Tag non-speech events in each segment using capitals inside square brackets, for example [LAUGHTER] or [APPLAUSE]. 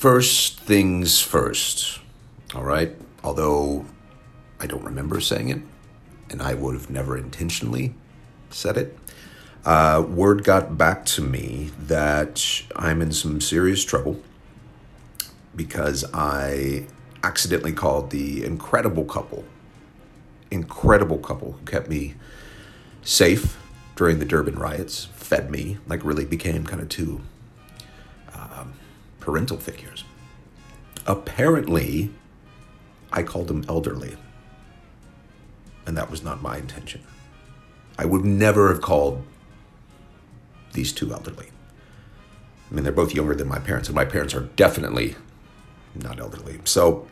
First things first, all right? Although I don't remember saying it, and I would have never intentionally said it. Uh, word got back to me that I'm in some serious trouble because I accidentally called the incredible couple, incredible couple who kept me safe during the Durban riots, fed me, like really became kind of two parental figures. Apparently, I called them elderly. And that was not my intention. I would never have called these two elderly. I mean, they're both younger than my parents, and my parents are definitely not elderly. So,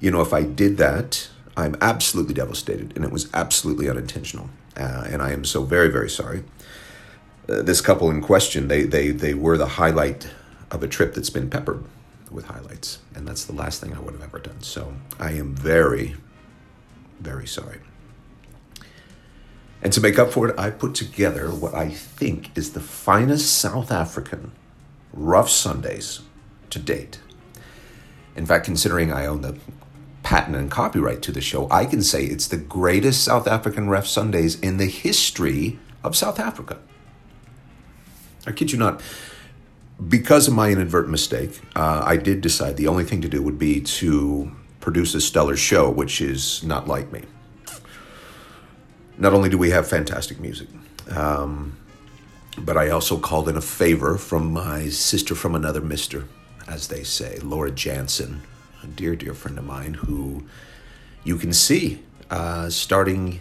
you know, if I did that, I'm absolutely devastated, and it was absolutely unintentional. Uh, and I am so very, very sorry. Uh, this couple in question, they, they, they were the highlight of a trip that's been peppered with highlights. And that's the last thing I would have ever done. So I am very, very sorry. And to make up for it, I put together what I think is the finest South African rough Sundays to date. In fact, considering I own the patent and copyright to the show, I can say it's the greatest South African rough Sundays in the history of South Africa. I kid you not. Because of my inadvertent mistake, uh, I did decide the only thing to do would be to produce a stellar show, which is not like me. Not only do we have fantastic music, um, but I also called in a favor from my sister from another mister, as they say, Laura Jansen, a dear, dear friend of mine who you can see uh, starting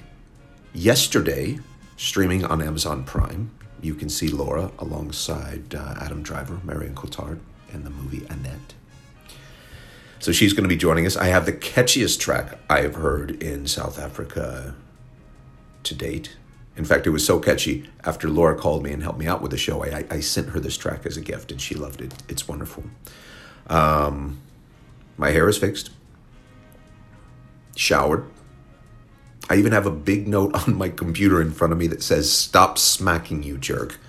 yesterday, streaming on Amazon Prime. You can see Laura alongside uh, Adam Driver, Marion Cotillard, in the movie Annette. So she's going to be joining us. I have the catchiest track I've heard in South Africa to date. In fact, it was so catchy. After Laura called me and helped me out with the show, I, I sent her this track as a gift, and she loved it. It's wonderful. Um, my hair is fixed, showered. I even have a big note [LAUGHS] on my computer in front of me that says "Stop smacking, you jerk,"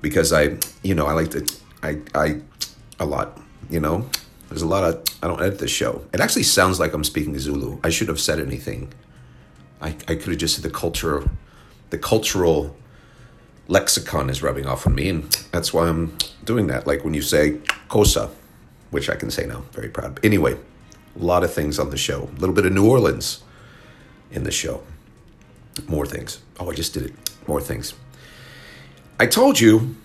because I, you know, I like to, I, I, a lot. You know, there's a lot of. I don't edit this show. It actually sounds like I'm speaking Zulu. I should have said anything I, I could have just said the culture, the cultural lexicon is rubbing off on me, and that's why I'm doing that. Like when you say Xhosa, which I can say now, very proud. But anyway, a lot of things on the show. A little bit of New Orleans in the show. More things. Oh, I just did it. More things. I told you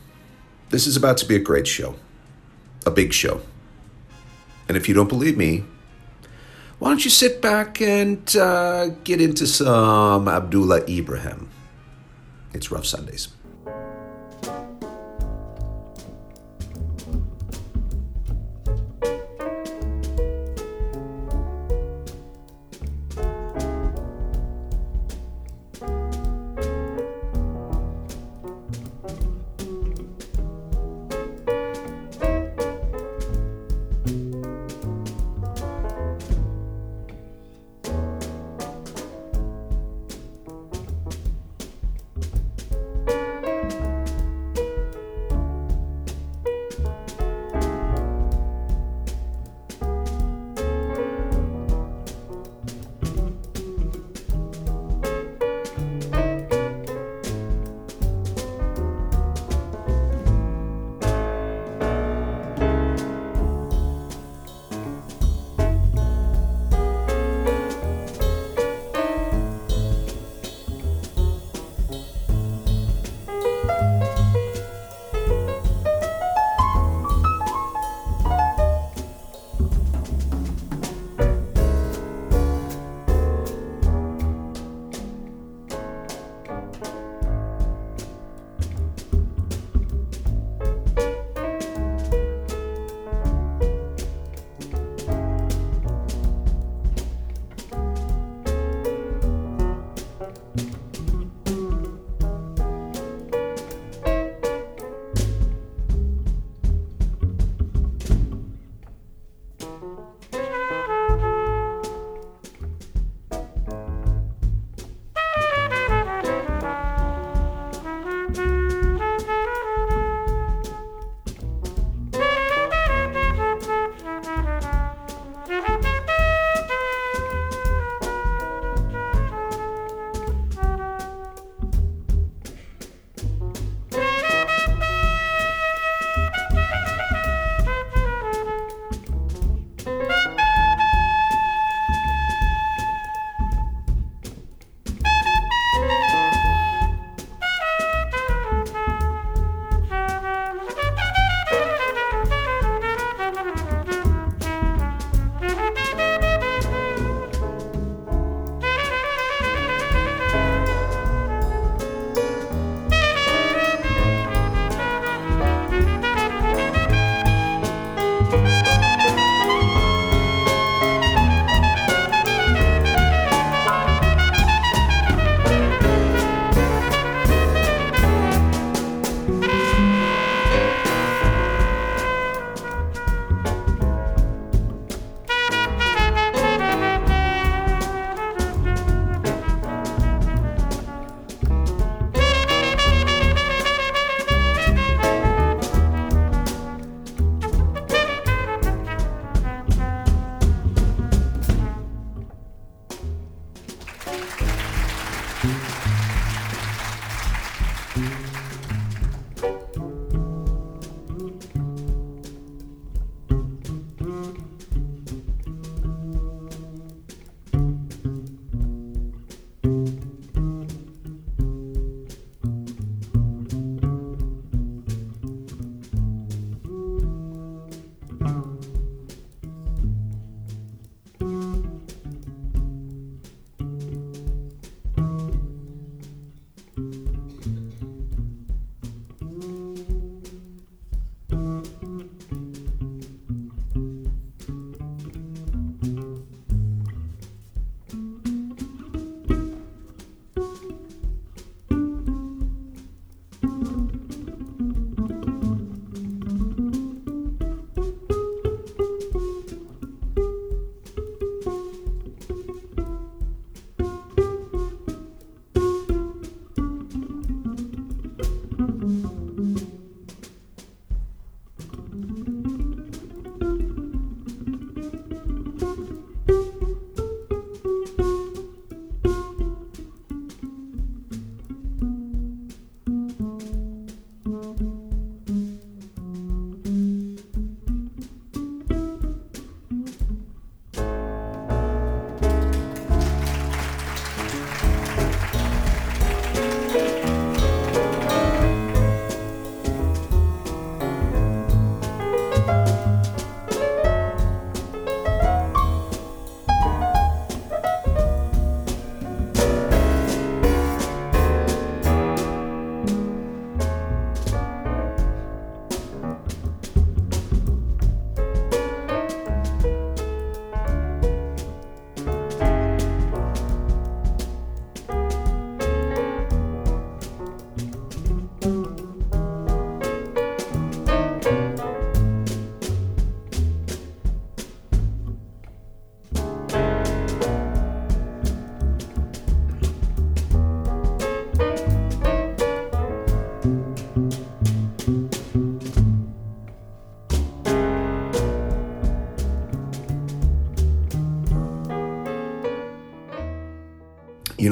this is about to be a great show, a big show. And if you don't believe me, why don't you sit back and uh, get into some Abdullah Ibrahim? It's Rough Sundays.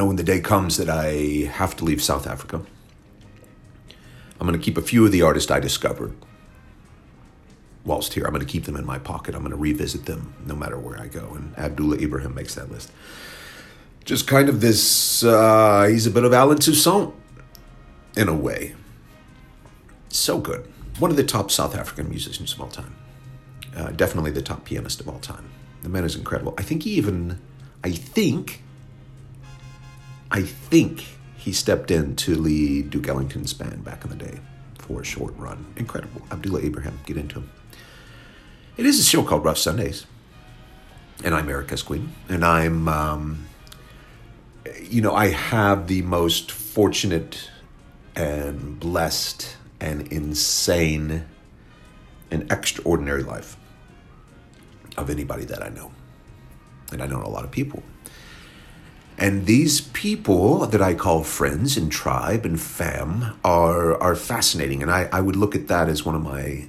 The day comes that I have to leave South Africa, I'm going to keep a few of the artists I discovered whilst here. I'm going to keep them in my pocket. I'm going to revisit them no matter where I go. And Abdullah Ibrahim makes that list. Just kind of this, uh, he's a bit of Allen Toussaint in a way. So good. One of the top South African musicians of all time. Uh, definitely the top pianist of all time. The man is incredible. I think he even, I think, I think he stepped in to lead Duke Ellington's band back in the day for a short run. Incredible. Abdullah Ibrahim, get into him. It is a show called Rough Sundays. And I'm Aric S. Queen. And I'm, um, you know, I have the most fortunate and blessed and insane and extraordinary life of anybody that I know. And I know a lot of people. And these people that I call friends and tribe and fam are are fascinating. And I, I would look at that as one of my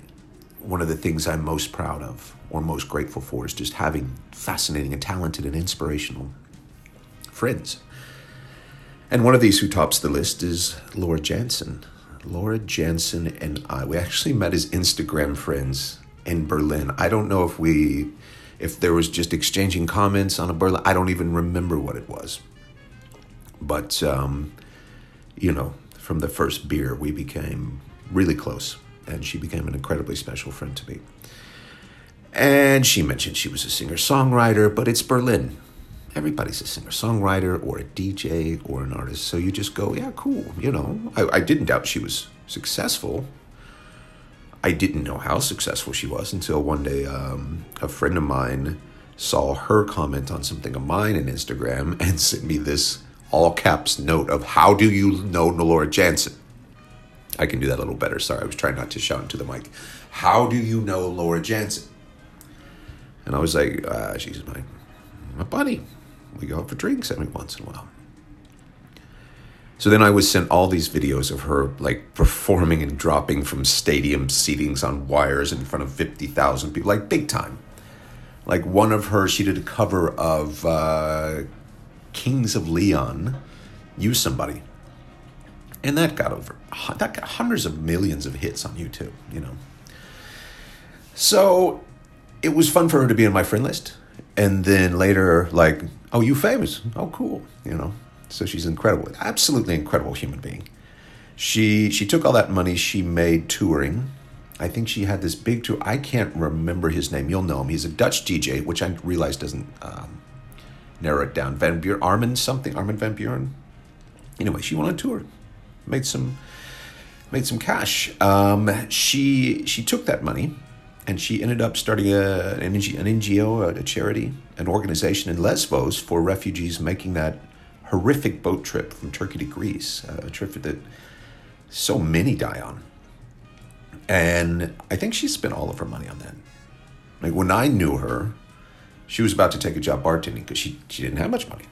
one of the things I'm most proud of or most grateful for is just having fascinating and talented and inspirational friends. And one of these who tops the list is Laura Jansen. Laura Jansen and I, we actually met as Instagram friends in Berlin. I don't know if we, if there was just exchanging comments on a Berlin, I don't even remember what it was. But, um, you know, from the first beer, we became really close and she became an incredibly special friend to me. And she mentioned she was a singer songwriter, but it's Berlin. Everybody's a singer songwriter or a DJ or an artist. So you just go, yeah, cool. You know, I, I didn't doubt she was successful. I didn't know how successful she was until one day um, a friend of mine saw her comment on something of mine in Instagram [LAUGHS] and sent me this all caps note of how do you know Laura Jansen? I can do that a little better. Sorry, I was trying not to shout into the mic. How do you know Laura Jansen? And I was like, uh, she's my, my buddy. We go out for drinks every once in a while. So then I was sent all these videos of her like performing and dropping from stadium seatings on wires in front of 50,000 people, like big time. Like one of her, she did a cover of uh, Kings of Leon, Use Somebody and that got over that got hundreds of millions of hits on YouTube. You know, so it was fun for her to be on my friend list, and then later, like, oh, you famous? Oh, cool. You know, so she's incredible, absolutely incredible human being. She she took all that money she made touring. I think she had this big tour. I can't remember his name. You'll know him. He's a Dutch DJ, which I realize doesn't um, narrow it down. Van Buuren, Armin something, Armin Van Buuren. Anyway, she went on tour made some made some cash. Um, she she took that money and she ended up starting a, an, NGO, a charity, an organization in Lesbos for refugees making that horrific boat trip from Turkey to Greece, a trip that so many die on. And I think she spent all of her money on that. Like when I knew her, she was about to take a job bartending because she, she didn't have much money.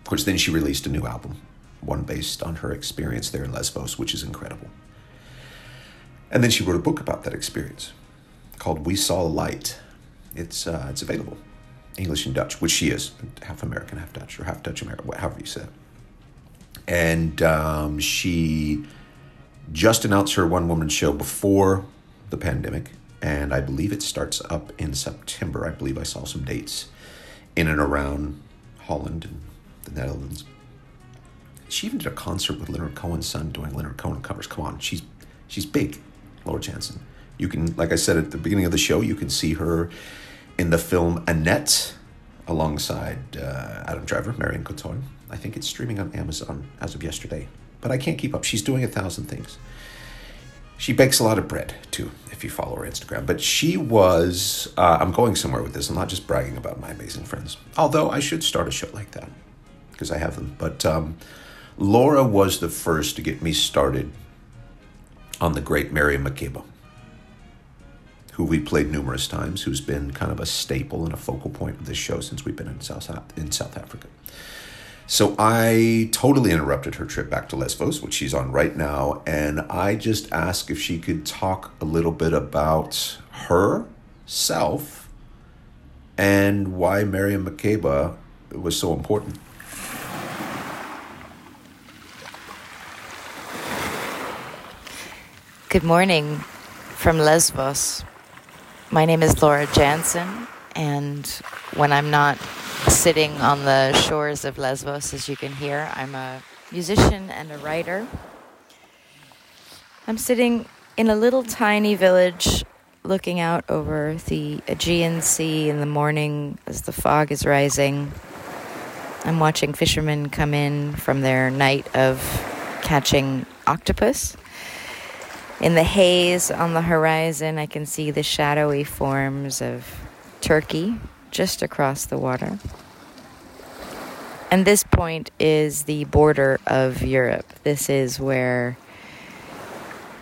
Of course, then she released a new album one based on her experience there in Lesbos, which is incredible. And then she wrote a book about that experience called We Saw Light. It's, uh, it's available, English and Dutch, which she is, half American, half Dutch, or half Dutch American, however you say it. And um, she just announced her one woman show before the pandemic, and I believe it starts up in September. I believe I saw some dates in and around Holland and the Netherlands she even did a concert with Leonard Cohen's son doing Leonard Cohen covers. Come on, she's she's big, Laura Jansen. You can, like I said at the beginning of the show, you can see her in the film Annette alongside uh, Adam Driver, Marion Cotillard. I think it's streaming on Amazon as of yesterday, but I can't keep up. She's doing a thousand things. She bakes a lot of bread too, if you follow her Instagram. But she was, uh, I'm going somewhere with this. I'm not just bragging about my amazing friends, although I should start a show like that because I have them. But um, Laura was the first to get me started on the great Miriam Makeba, who we played numerous times, who's been kind of a staple and a focal point of this show since we've been in South in South Africa. So I totally interrupted her trip back to Lesbos, which she's on right now, and I just asked if she could talk a little bit about herself and why Miriam Makeba was so important. Good morning from Lesbos. My name is Laura Jansen, and when I'm not sitting on the shores of Lesbos, as you can hear, I'm a musician and a writer. I'm sitting in a little tiny village looking out over the Aegean Sea in the morning as the fog is rising. I'm watching fishermen come in from their night of catching octopus. In the haze on the horizon, I can see the shadowy forms of Turkey just across the water. And this point is the border of Europe. This is where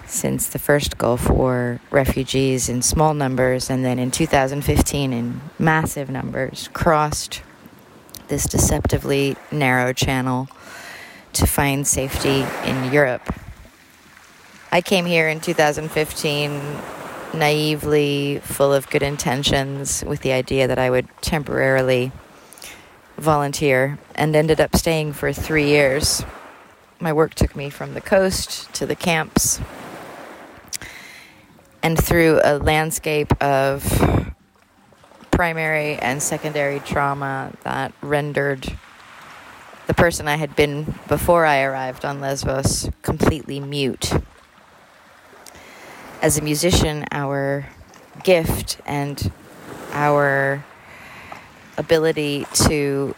since the first Gulf War, refugees in small numbers and then in 2015 in massive numbers crossed this deceptively narrow channel to find safety in Europe. I came here in 2015 naively full of good intentions with the idea that I would temporarily volunteer and ended up staying for three years. My work took me from the coast to the camps and through a landscape of primary and secondary trauma that rendered the person I had been before I arrived on Lesbos completely mute. As a musician, our gift and our ability to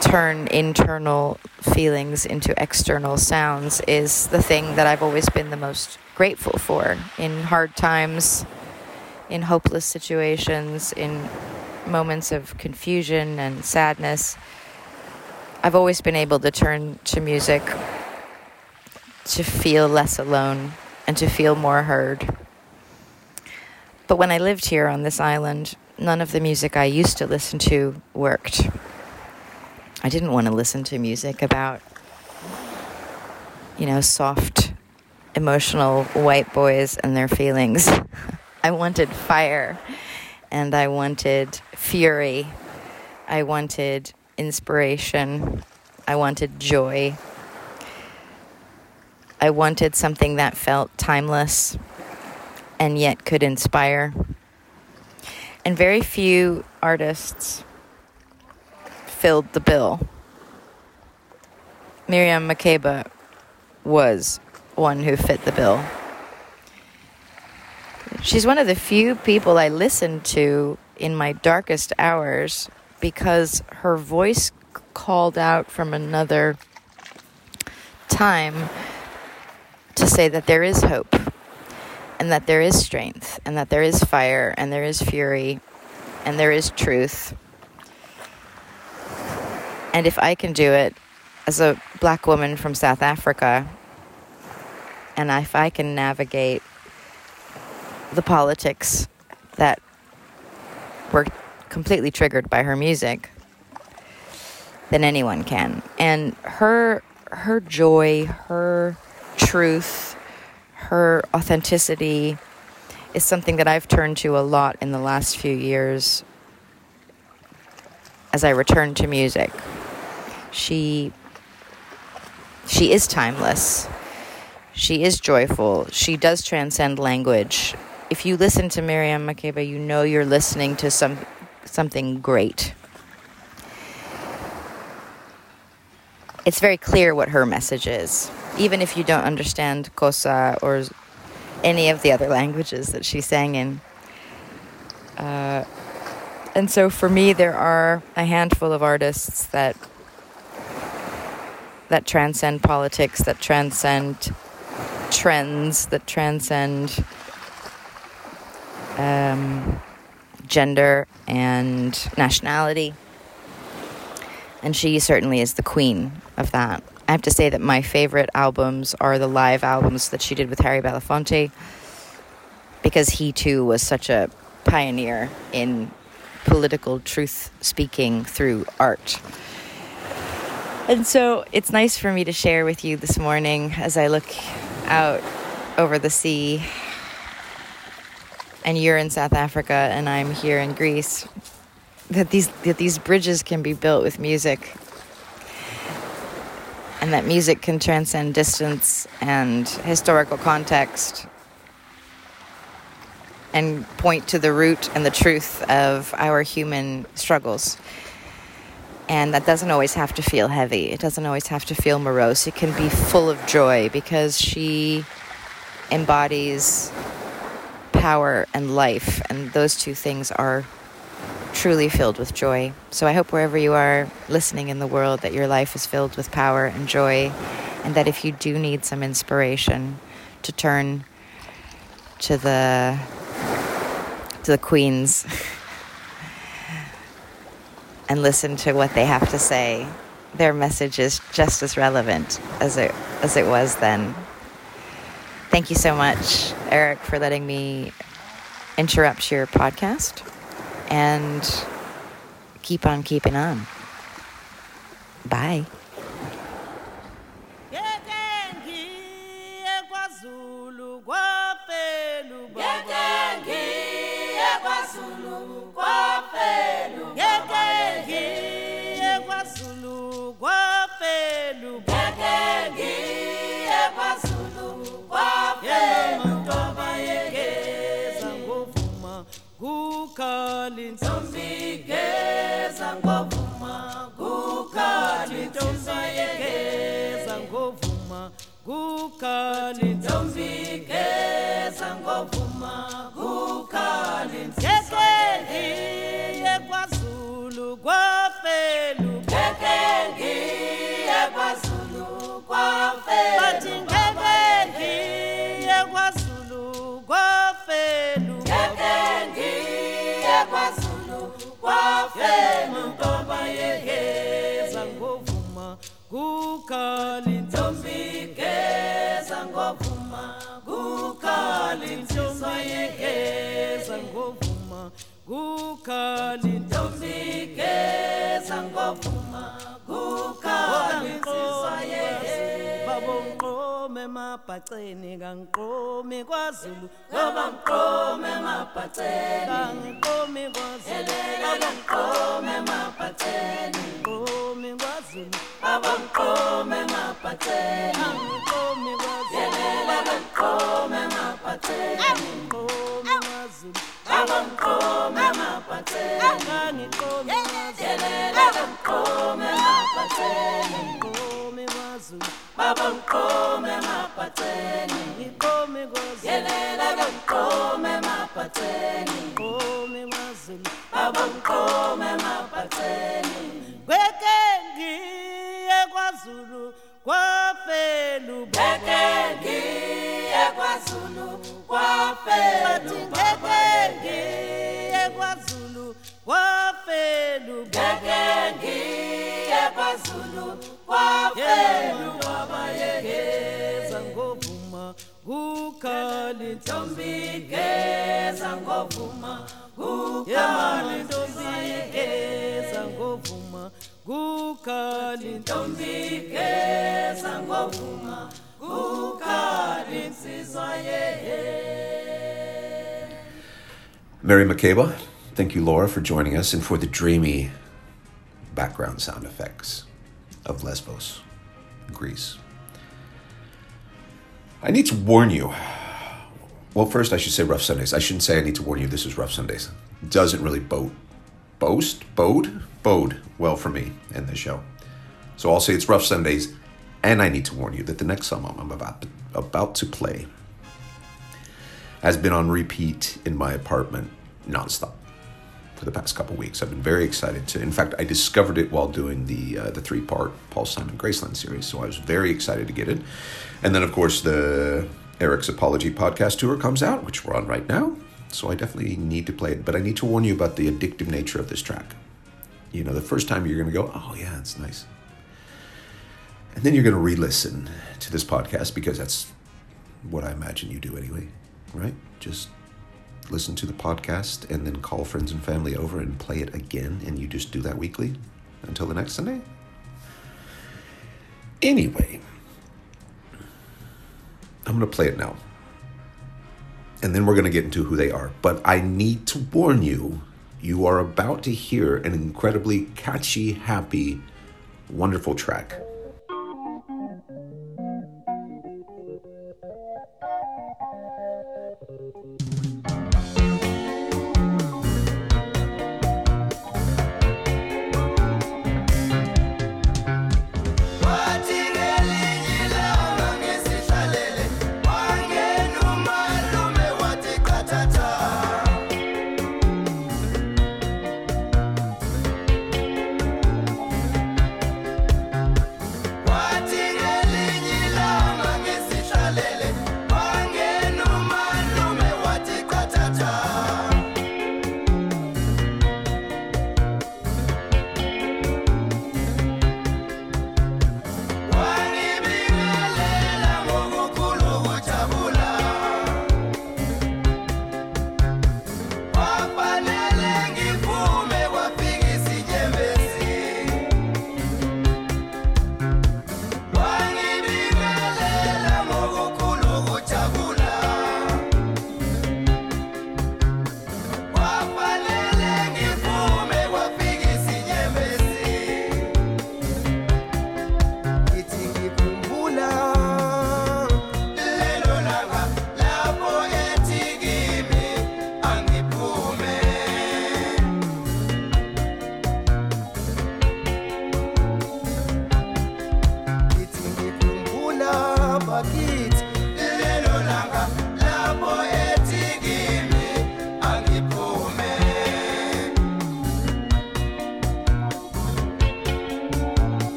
turn internal feelings into external sounds is the thing that I've always been the most grateful for in hard times, in hopeless situations, in moments of confusion and sadness. I've always been able to turn to music to feel less alone and to feel more heard. But when I lived here on this island, none of the music I used to listen to worked. I didn't want to listen to music about, you know, soft emotional white boys and their feelings. [LAUGHS] I wanted fire and I wanted fury. I wanted inspiration. I wanted joy. I wanted something that felt timeless and yet could inspire. And very few artists filled the bill. Miriam Makeba was one who fit the bill. She's one of the few people I listen to in my darkest hours because her voice called out from another time to say that there is hope and that there is strength and that there is fire and there is fury and there is truth. And if I can do it as a black woman from South Africa, and if I can navigate the politics that were completely triggered by her music, then anyone can. And her her joy, her truth, her authenticity is something that I've turned to a lot in the last few years as I return to music. She she is timeless. She is joyful. She does transcend language. If you listen to Miriam Makeba, you know you're listening to some something great. It's very clear what her message is, even if you don't understand Xhosa or any of the other languages that she sang in. Uh, and so for me, there are a handful of artists that that transcend politics, that transcend trends that transcend um, gender and nationality. And she certainly is the queen of that. I have to say that my favorite albums are the live albums that she did with Harry Belafonte because he too was such a pioneer in political truth speaking through art. And so it's nice for me to share with you this morning as I look out over the sea and you're in South Africa and I'm here in Greece that these that these bridges can be built with music and that music can transcend distance and historical context and point to the root and the truth of our human struggles. And that doesn't always have to feel heavy. It doesn't always have to feel morose. It can be full of joy because she embodies power and life, and those two things are truly filled with joy. So I hope wherever you are listening in the world that your life is filled with power and joy, and that if you do need some inspiration, to turn to the to the queens [LAUGHS] and listen to what they have to say. Their message is just as relevant as it as it was then. Thank you so much, Aric, for letting me interrupt your podcast and keep on keeping on. Bye. Kukhali ntombi geza ngovuma kukhali ntombi geza ngovuma kukhali ntombi geza ngovuma kukhali ngekengi yegeza ngovuma kukhali ntombi geza ngovuma kukhali nsizwa yegeza babonqome mabhaceni kangiqomi kwazulu. Ngoba ngiqome mabhaceni kangiqomi kwazulu. Abangiqome mabhaceni ngiqomi kwazulu. Abangiqome mabhaceni Zulu kwa fenu bekengi ekwazulu kwa Qua bekengi ekwazulu kwa fenu bekengi ekwazulu kwa fenu baba yegeza ngovuma kukhali ntombi geza ngovuma kukhali ntombi geza ngovuma kukhali ntombi geza ngovuma kukhali nsizwa yehe Miriam Makeba, thank you, Laura, for joining us and for the dreamy background sound effects of Lesbos, Greece. I need to warn you. Well, first, I should say Rough Sundays. I shouldn't say I need to warn you this is Rough Sundays. Doesn't really boat, boast, bode, bode well for me in this show. So I'll say it's Rough Sundays, and I need to warn you that the next song I'm about about to play has been on repeat in my apartment nonstop for the past couple weeks. I've been very excited to. In fact, I discovered it while doing the uh, the three part Paul Simon Graceland series, so I was very excited to get it. And then, of course, the Aric's Apology podcast tour comes out, which we're on right now. So I definitely need to play it, but I need to warn you about the addictive nature of this track. You know, the first time you're going to go, "Oh yeah, it's nice," and then you're going to re-listen to this podcast because that's what I imagine you do anyway, right? Just listen to the podcast and then call friends and family over and play it again, and you just do that weekly until the next Sunday. Anyway, I'm going to play it now. And then we're going to get into who they are. But I need to warn you you are about to hear an incredibly catchy, happy, wonderful track.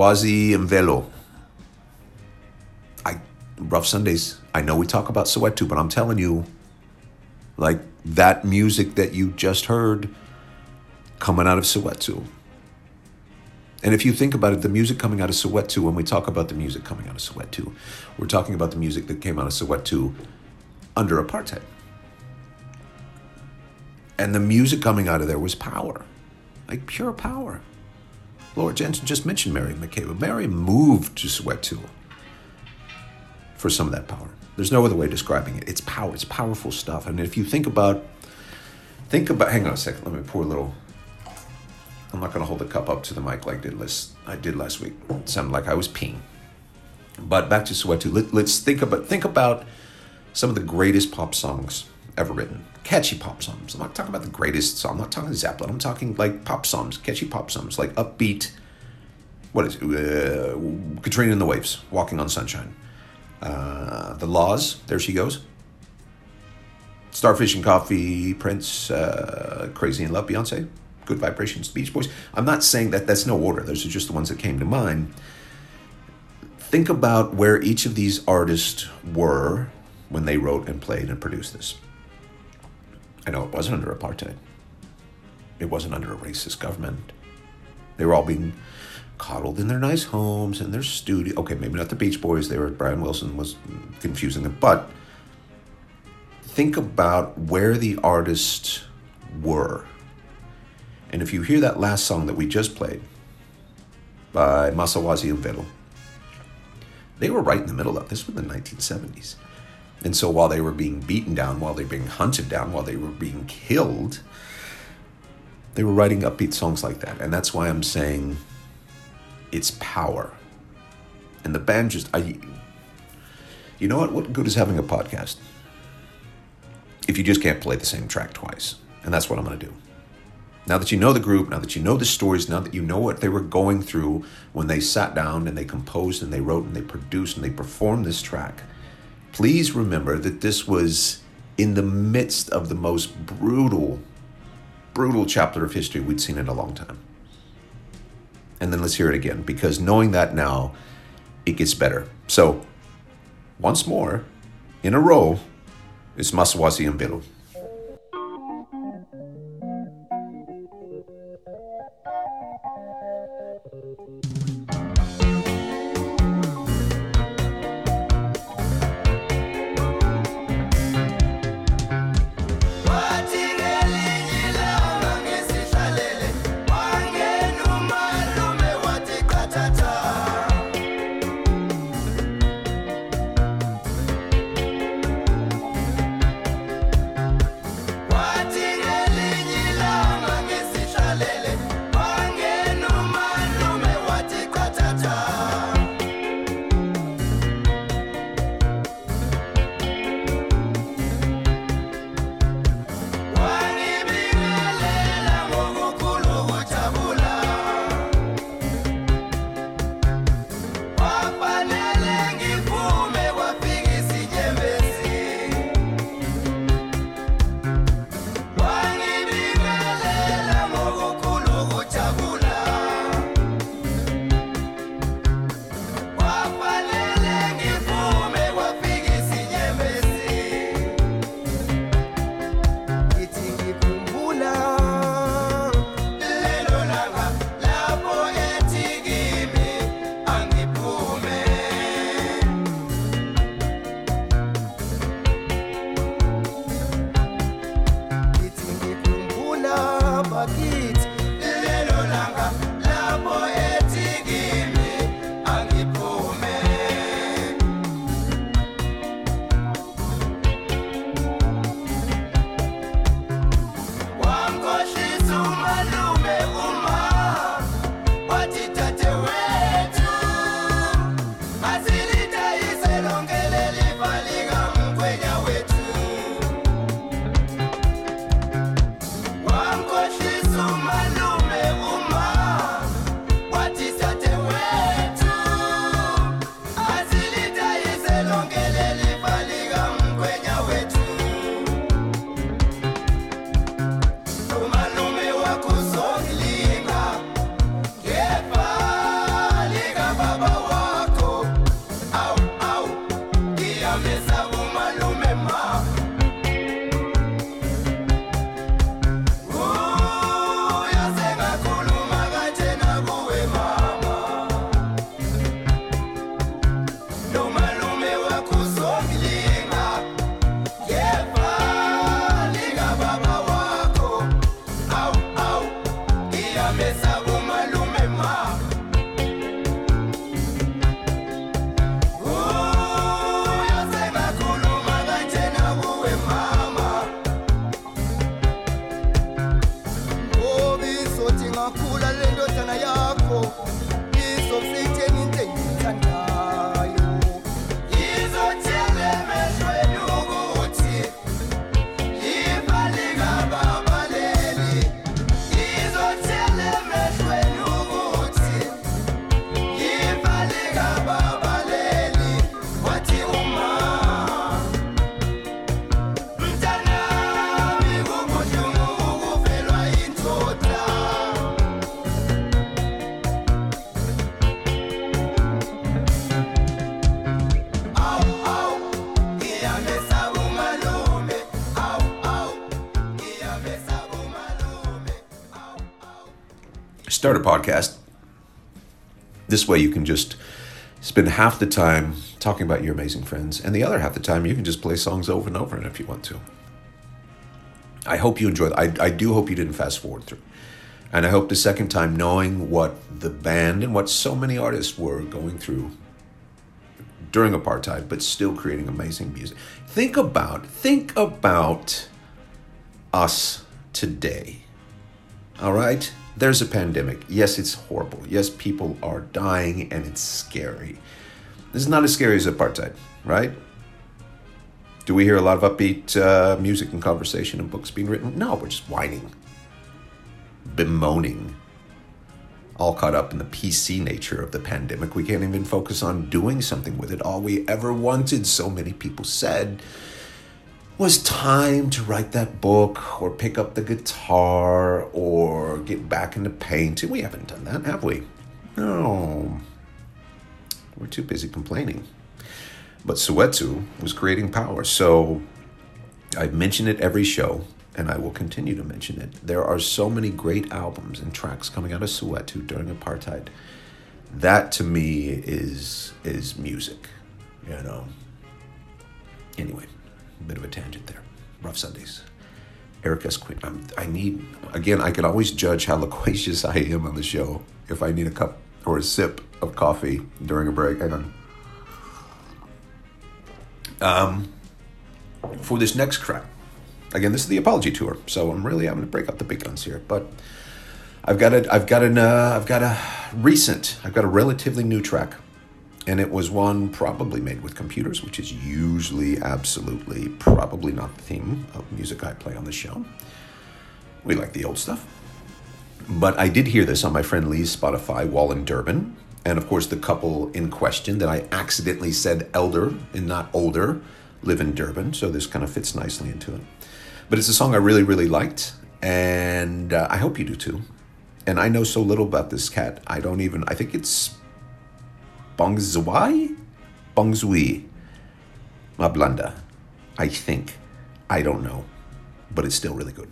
Masawazi Mvelo. I Rough Sundays. I know we talk about Soweto, but I'm telling you, like that music that you just heard coming out of Soweto. And if you think about it, the music coming out of Soweto, when we talk about the music coming out of Soweto, we're talking about the music that came out of Soweto under apartheid. And the music coming out of there was power, like pure power. Laura Jansen just mentioned Miriam Makeba. Mary moved to Soweto for some of that power. There's no other way of describing it. It's power. It's powerful stuff. And if you think about, think about. Hang on a second. Let me pour a little. I'm not going to hold the cup up to the mic like I did last. I did last week. It sounded like I was peeing. But back to Soweto. Let, let's think about think about some of the greatest pop songs ever written. Catchy pop songs. I'm not talking about the greatest song. I'm not talking Zeppelin. I'm talking like pop songs, catchy pop songs, like upbeat. What is it? Uh, Katrina and the Waves, Walking on Sunshine. Uh, the La's, there she goes. Starfish and Coffee, Prince, uh, Crazy in Love, Beyonce, Good Vibrations, Beach Boys. I'm not saying that that's no order. Those are just the ones that came to mind. Think about where each of these artists were when they wrote and played and produced this. I know it wasn't under apartheid. It wasn't under a racist government. They were all being coddled in their nice homes and their studio. Okay, maybe not the Beach Boys. They were Brian Wilson was confusing them, but think about where the artists were. And if you hear that last song that we just played by Masawazi Mvelo, they were right in the middle of this was the 1970s. And so while they were being beaten down, while they were being hunted down, while they were being killed, they were writing upbeat songs like that. And that's why I'm saying it's power. And the band just I you know what? What good is having a podcast? If you just can't play the same track twice. And that's what I'm gonna do. Now that you know the group, now that you know the stories, now that you know what they were going through when they sat down and they composed and they wrote and they produced and they performed this track, please remember that this was in the midst of the most brutal, brutal chapter of history we'd seen in a long time. And then let's hear it again, because knowing that now, it gets better. So, once more, in a row, it's Masawazi Mvelo. Wathi start a podcast. This way, you can just spend half the time talking about your amazing friends, and the other half the time, you can just play songs over and over and if you want to. I hope you enjoyed. I, I do hope you didn't fast forward through. And I hope the second time, knowing what the band and what so many artists were going through during apartheid, but still creating amazing music. Think about, think about us today. All right? There's a pandemic. Yes, it's horrible. Yes, people are dying and it's scary. This is not as scary as apartheid, right? Do we hear a lot of upbeat uh, music and conversation and books being written? No, we're just whining, bemoaning, all caught up in the PC nature of the pandemic. We can't even focus on doing something with it. All we ever wanted, so many people said, was time to write that book or pick up the guitar or get back into painting. We haven't done that, have we? No. We're too busy complaining. But Soweto was creating power. So I've mentioned it every show and I will continue to mention it. There are so many great albums and tracks coming out of Soweto during apartheid. That to me is is music, you know. Anyway, a bit of a tangent there. Rough Sundays. Aric S. I'm, I need again. I can always judge how loquacious I am on the show if I need a cup or a sip of coffee during a break. Hang on. Um, for this next track, again, this is the apology tour, so I'm really having to break up the big guns here. But I've got a, I've got an, uh, I've got a recent, I've got a relatively new track, and it was one probably made with computers, which is usually absolutely probably not the theme of music I play on the show. We like the old stuff. But I did hear this on my friend Lee's Spotify while in Durban. And of course, the couple in question that I accidentally said elder and not older live in Durban. So this kind of fits nicely into it. But it's a song I really, really liked. And uh, I hope you do too. And I know so little about this cat. I don't even, I think it's Bongzwai? Bongzui. Mablanda. I think. I don't know. But it's still really good.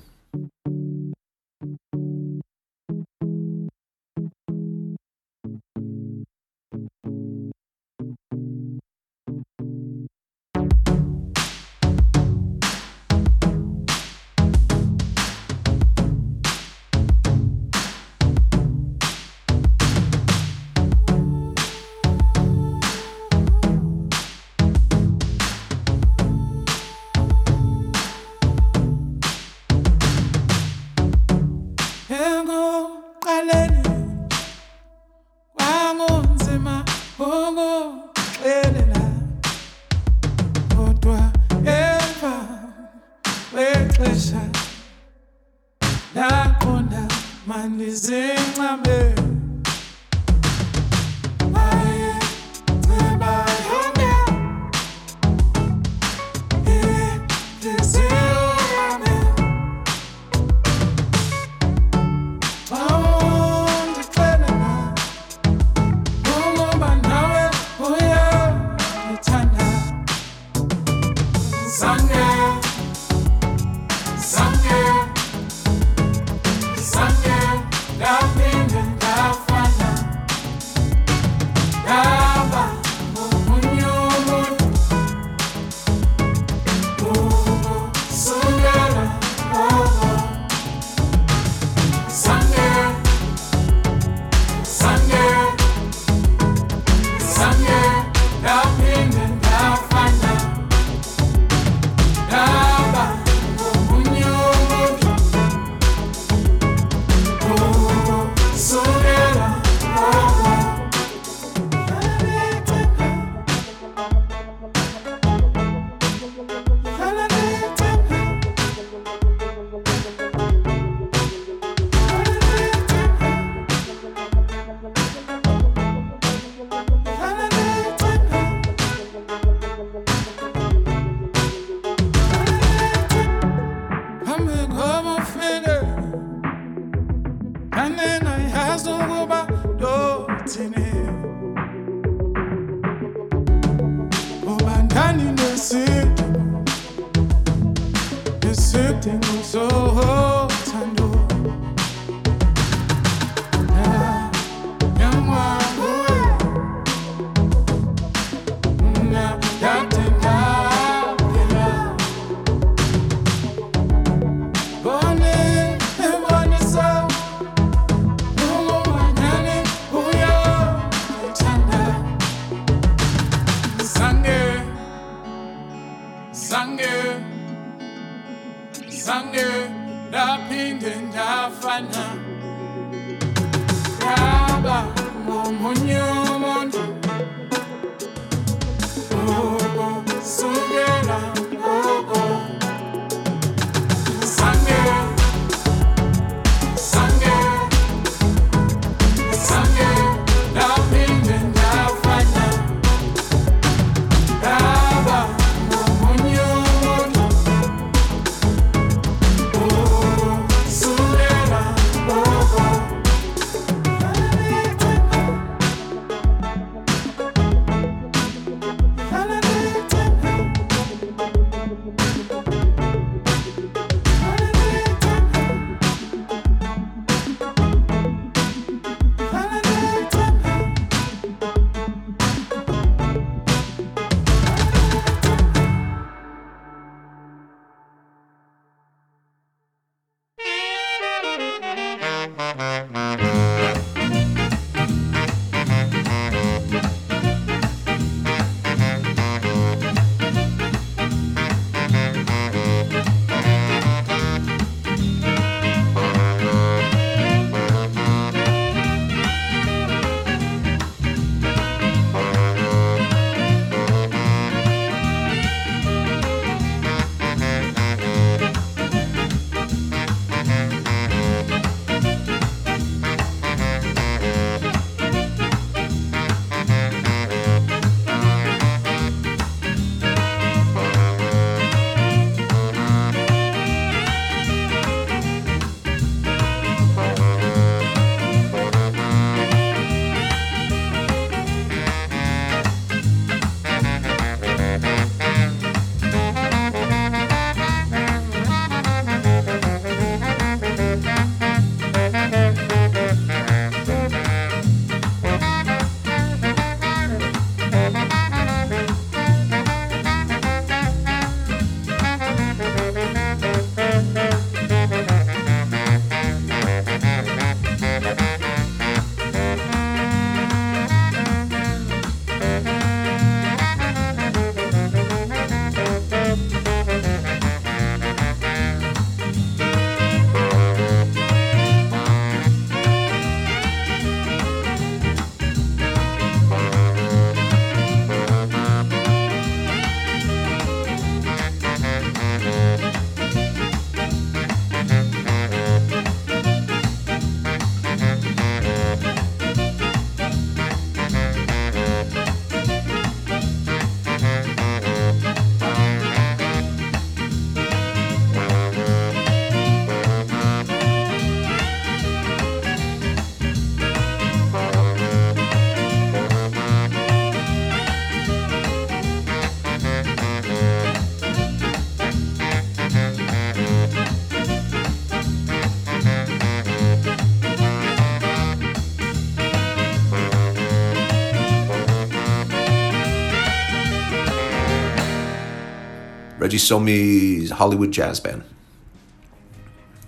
Reggie Msomi's Hollywood Jazz Band.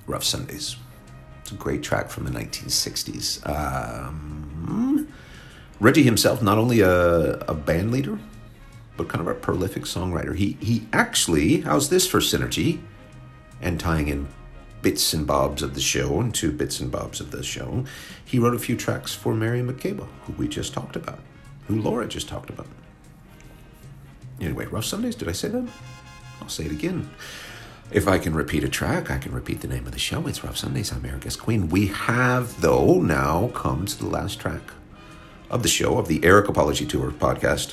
Rough Sundays. It's a great track from the 1960s. Um, Reggie himself, not only a, a band leader, but kind of a prolific songwriter. He, he actually, how's this for synergy? And tying in bits and bobs of the show into bits and bobs of the show, he wrote a few tracks for Miriam Makeba, who we just talked about, who Laura just talked about. Anyway, Rough Sundays, did I say that? I'll say it again. If I can repeat a track, I can repeat the name of the show. It's Rough Sundays. I'm Queen. We have, though, now come to the last track of the show, of the Aric Apology Tour podcast.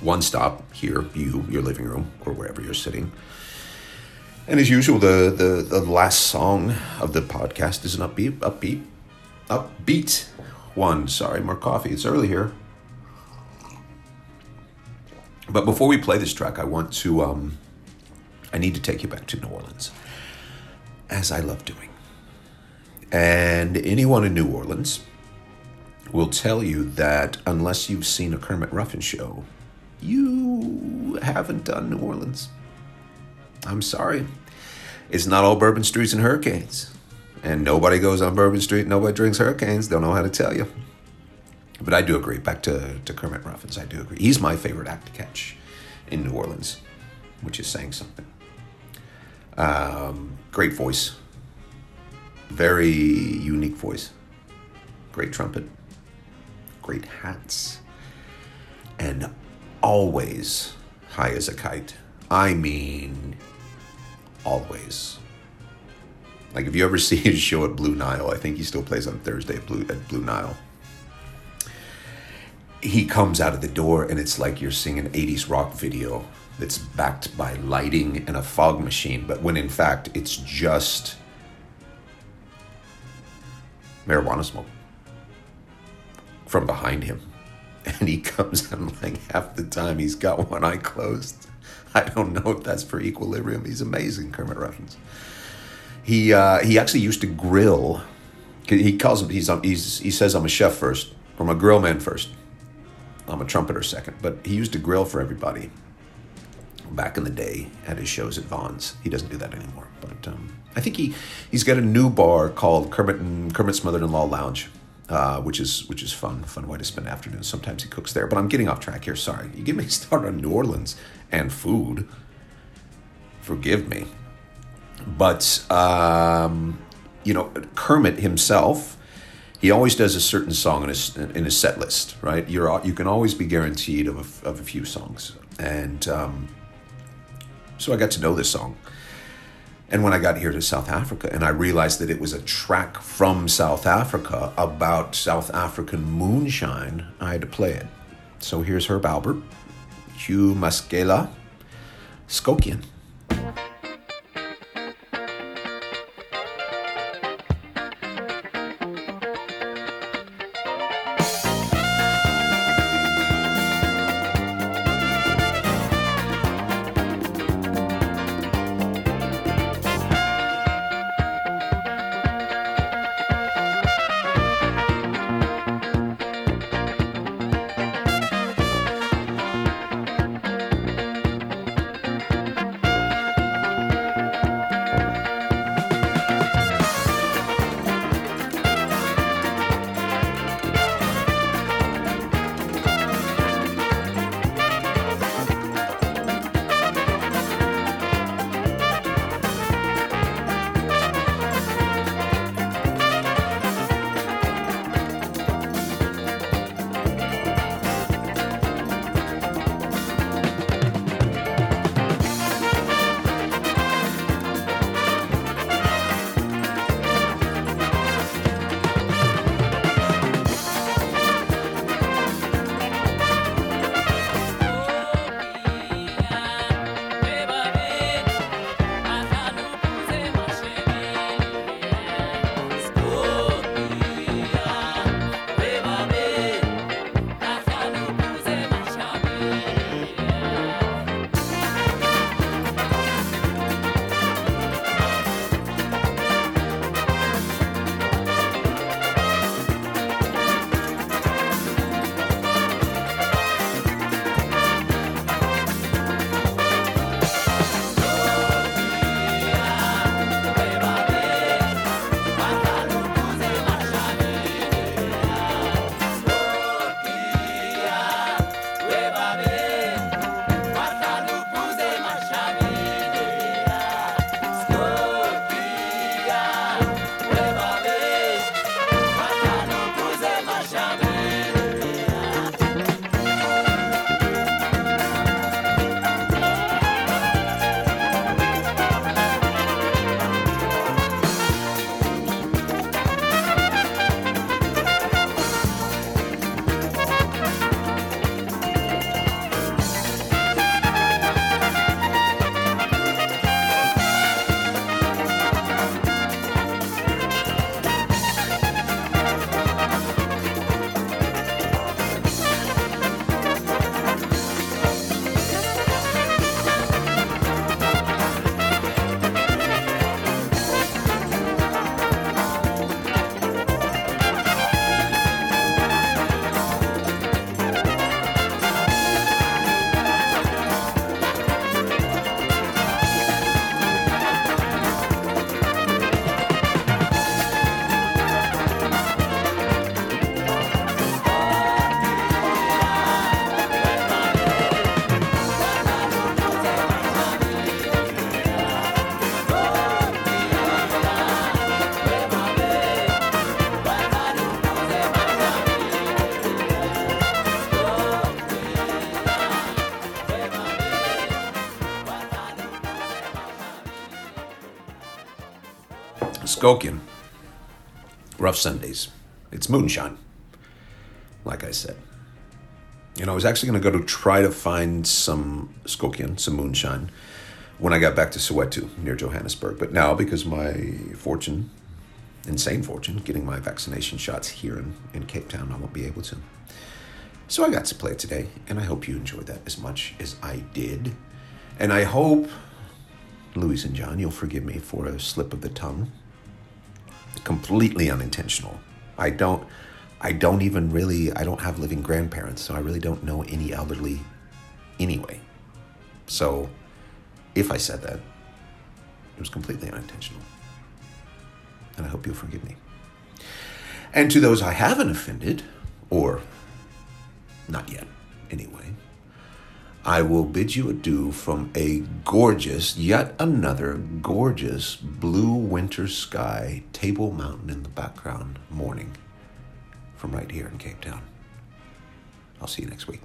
One stop here, you, your living room, or wherever you're sitting. And as usual, the, the, the last song of the podcast is an upbeat, upbeat, upbeat one. Sorry, more coffee. It's early here. But before we play this track, I want to, um, I need to take you back to New Orleans, as I love doing. And anyone in New Orleans will tell you that unless you've seen a Kermit Ruffin show, you haven't done New Orleans. I'm sorry. It's not all bourbon streets and hurricanes. And nobody goes on Bourbon Street, nobody drinks hurricanes. Don't know how to tell you. But I do agree. Back to, to Kermit Ruffins, I do agree. He's my favorite act to catch in New Orleans. which is saying something. Um, great voice, very unique voice, great trumpet, great hats, and always high as a kite. I mean, always. Like if you ever [LAUGHS] see his show at Blue Nile, I think he still plays on Thursday at Blue at Blue Nile. He comes out of the door and it's like you're seeing an 80s rock video that's backed by lighting and a fog machine, but when in fact it's just marijuana smoke from behind him. [LAUGHS] And he comes in like half the time he's got one eye closed. I don't know if that's for equilibrium. He's amazing, Kermit Ruffins. He uh, he actually used to grill. He calls him he's he's he says I'm a chef first, I'm a grill man first. I'm a trumpeter second, but he used to grill for everybody back in the day at his shows at Vaughan's. He doesn't do that anymore, but um, I think he he's got a new bar called Kermit Mother-in-Law Lounge, uh, which is which is fun, fun way to spend afternoons. Sometimes he cooks there, but I'm getting off track here. Sorry, you get me started on New Orleans and food. Forgive me, but um, you know Kermit himself. He always does a certain song in his in his set list, right? You're you can always be guaranteed of a, of a few songs, and um, so I got to know this song. And when I got here to South Africa and I realized that it was a track from South Africa about South African moonshine, I had to play it. So here's Herb Alpert, Hugh Masekela, Skokian. Skokian. Rough Sundays. It's moonshine, like I said. And I was actually going to go to try to find some Skokian, some moonshine, when I got back to Soweto near Johannesburg. But now, because my fortune, insane fortune, getting my vaccination shots here in, in Cape Town, I won't be able to. So I got to play today, and I hope you enjoyed that as much as I did. And I hope, Louise and John, you'll forgive me for a slip of the tongue. Completely unintentional. I don't I don't even really I don't have living grandparents, so I really don't know any elderly anyway. So if I said that, it was completely unintentional. And I hope you'll forgive me. And to those I haven't offended, or not yet, anyway, I will bid you adieu from a gorgeous, yet another gorgeous blue winter sky, Table Mountain in the background, morning from right here in Cape Town. I'll see you next week.